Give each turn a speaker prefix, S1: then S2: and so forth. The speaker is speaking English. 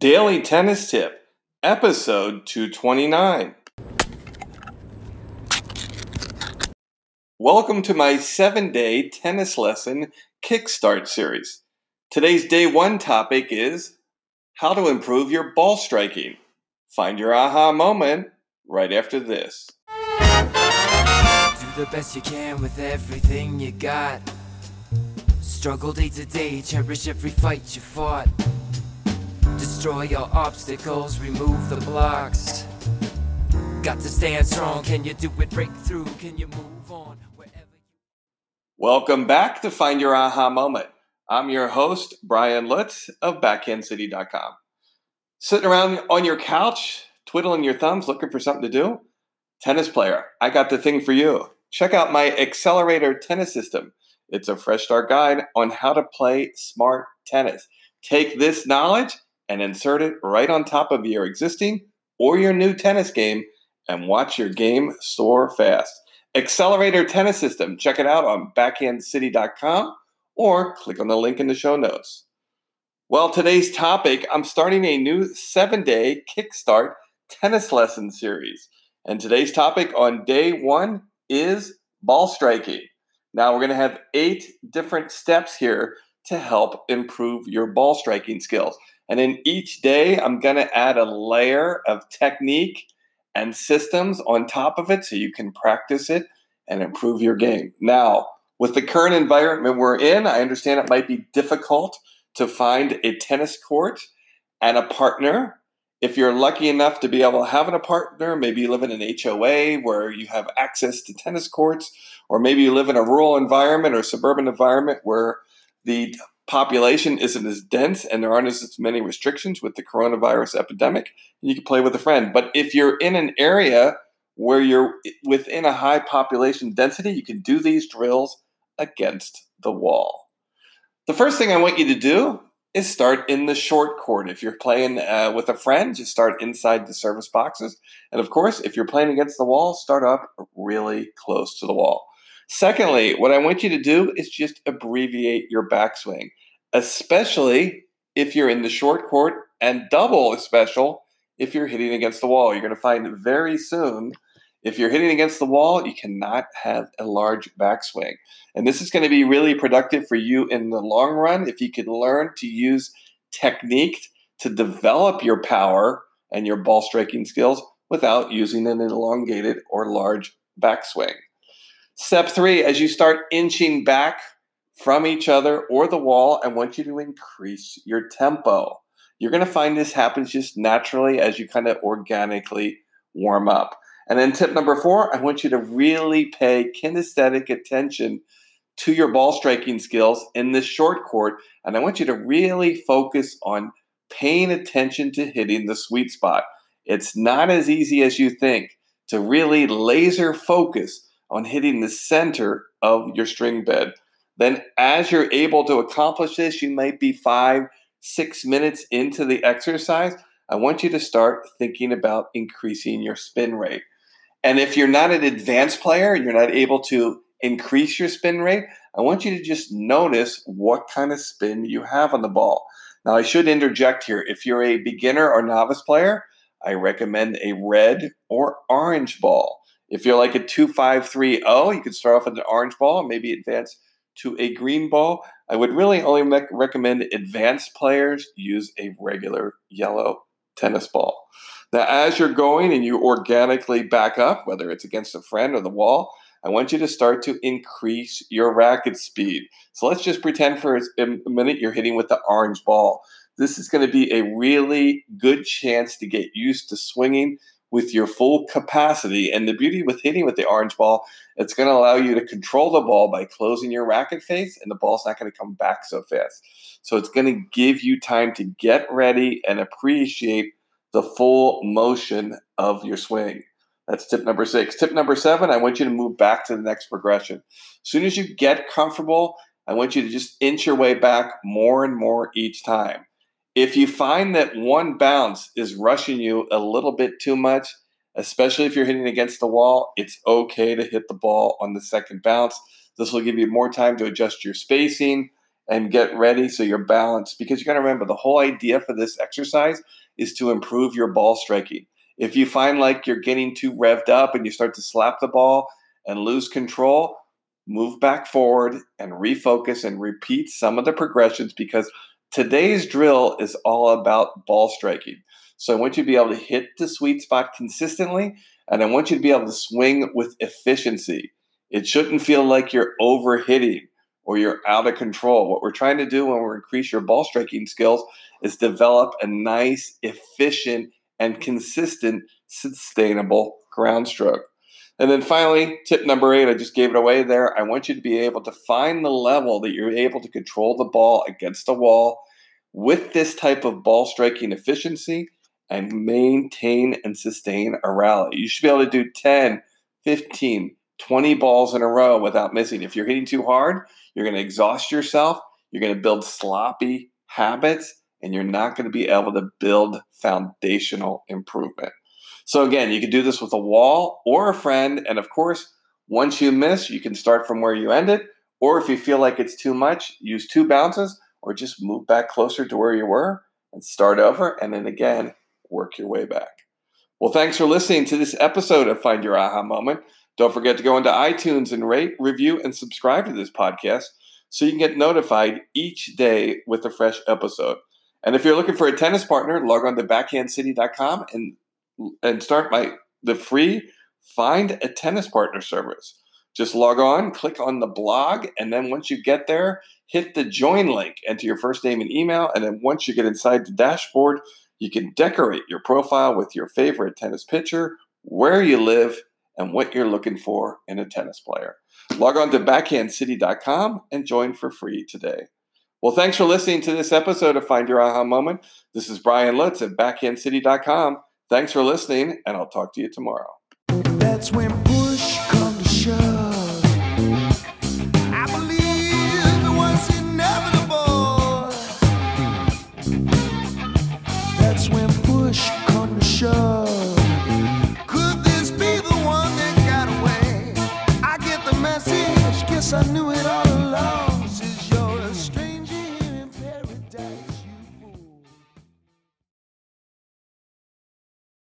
S1: Daily Tennis Tip, Episode 229. Welcome to my seven day tennis lesson kickstart series. Today's day one topic is how to improve your ball striking. Find your aha moment right after this.
S2: Do the best you can with everything you got. Struggle day to day, cherish every fight you fought. Destroy your obstacles, remove the blocks. Got to stand strong, can you do it? Break through, can you move on? Wherever you
S1: Welcome back to Find Your Aha Moment. I'm your host, Brian Lutz of BackhandCity.com. Sitting around on your couch, twiddling your thumbs, looking for something to do? Tennis player, I got the thing for you. Check out my Accelerator Tennis System. It's a fresh start guide on how to play smart tennis. Take this knowledge and insert it right on top of your existing or your new tennis game and watch your game soar fast. Accelerator Tennis System. Check it out on backhandcity.com or click on the link in the show notes. Well, today's topic I'm starting a new seven day kickstart tennis lesson series. And today's topic on day one is ball striking. Now, we're going to have eight different steps here to help improve your ball striking skills. And in each day, I'm going to add a layer of technique and systems on top of it so you can practice it and improve your game. Now, with the current environment we're in, I understand it might be difficult to find a tennis court and a partner. If you're lucky enough to be able to have a partner, maybe you live in an HOA where you have access to tennis courts, or maybe you live in a rural environment or suburban environment where the population isn't as dense and there aren't as many restrictions with the coronavirus epidemic, you can play with a friend. But if you're in an area where you're within a high population density, you can do these drills against the wall. The first thing I want you to do is start in the short court. If you're playing uh, with a friend, just start inside the service boxes. And of course, if you're playing against the wall, start up really close to the wall. Secondly, what I want you to do is just abbreviate your backswing, especially if you're in the short court, and double special if you're hitting against the wall. You're going to find very soon if you're hitting against the wall, you cannot have a large backswing. And this is going to be really productive for you in the long run if you can learn to use technique to develop your power and your ball striking skills without using an elongated or large backswing. Step three, as you start inching back from each other or the wall, I want you to increase your tempo. You're going to find this happens just naturally as you kind of organically warm up. And then tip number four, I want you to really pay kinesthetic attention to your ball striking skills in this short court. And I want you to really focus on paying attention to hitting the sweet spot. It's not as easy as you think to really laser focus on hitting the center of your string bed. Then, as you're able to accomplish this, you might be five, six minutes into the exercise. I want you to start thinking about increasing your spin rate. And if you're not an advanced player, you're not able to increase your spin rate, I want you to just notice what kind of spin you have on the ball. Now, I should interject here. If you're a beginner or novice player, I recommend a red or orange ball. If you're like a 2530, you can start off with an orange ball and maybe advance to a green ball. I would really only rec- recommend advanced players use a regular yellow tennis ball. Now, as you're going and you organically back up, whether it's against a friend or the wall, I want you to start to increase your racket speed. So let's just pretend for a minute you're hitting with the orange ball. This is going to be a really good chance to get used to swinging with your full capacity. And the beauty with hitting with the orange ball, it's going to allow you to control the ball by closing your racket face, and the ball's not going to come back so fast. So it's going to give you time to get ready and appreciate the full motion of your swing. That's tip number six. Tip number seven, I want you to move back to the next progression. As soon as you get comfortable, I want you to just inch your way back more and more each time. If you find that one bounce is rushing you a little bit too much, especially if you're hitting against the wall, it's okay to hit the ball on the second bounce. This will give you more time to adjust your spacing and get ready so you're balanced because you got to remember the whole idea for this exercise is to improve your ball striking. If you find like you're getting too revved up and you start to slap the ball and lose control, move back forward and refocus and repeat some of the progressions because today's drill is all about ball striking. So I want you to be able to hit the sweet spot consistently, and I want you to be able to swing with efficiency. It shouldn't feel like you're over hitting or you're out of control. What we're trying to do when we increase your ball striking skills is develop a nice, efficient, and consistent, sustainable ground stroke. And then finally, tip number eight, I just gave it away there. I want you to be able to find the level that you're able to control the ball against the wall with this type of ball striking efficiency and maintain and sustain a rally. You should be able to do 10, 15, 20 balls in a row without missing. If you're hitting too hard, you're going to exhaust yourself. You're going to build sloppy habits, and you're not going to be able to build foundational improvement. So, again, you can do this with a wall or a friend. And of course, once you miss, you can start from where you ended. Or if you feel like it's too much, use two bounces or just move back closer to where you were and start over. And then again, work your way back. Well, thanks for listening to this episode of Find Your Aha Moment. Don't forget to go into iTunes and rate, review, and subscribe to this podcast so you can get notified each day with a fresh episode. And if you're looking for a tennis partner, log on to backhandcity.com and and start my the free find a tennis partner service. Just log on, click on the blog, and then once you get there, hit the join link, enter your first name and email, and then once you get inside the dashboard, you can decorate your profile with your favorite tennis picture, where you live, and what you're looking for in a tennis player. Log on to backhandcity.com and join for free today. Well, thanks for listening to this episode of Find Your Aha Moment. This is Brian Lutz at backhandcity.com. Thanks for listening, and I'll talk to you tomorrow. That's when push comes to shove.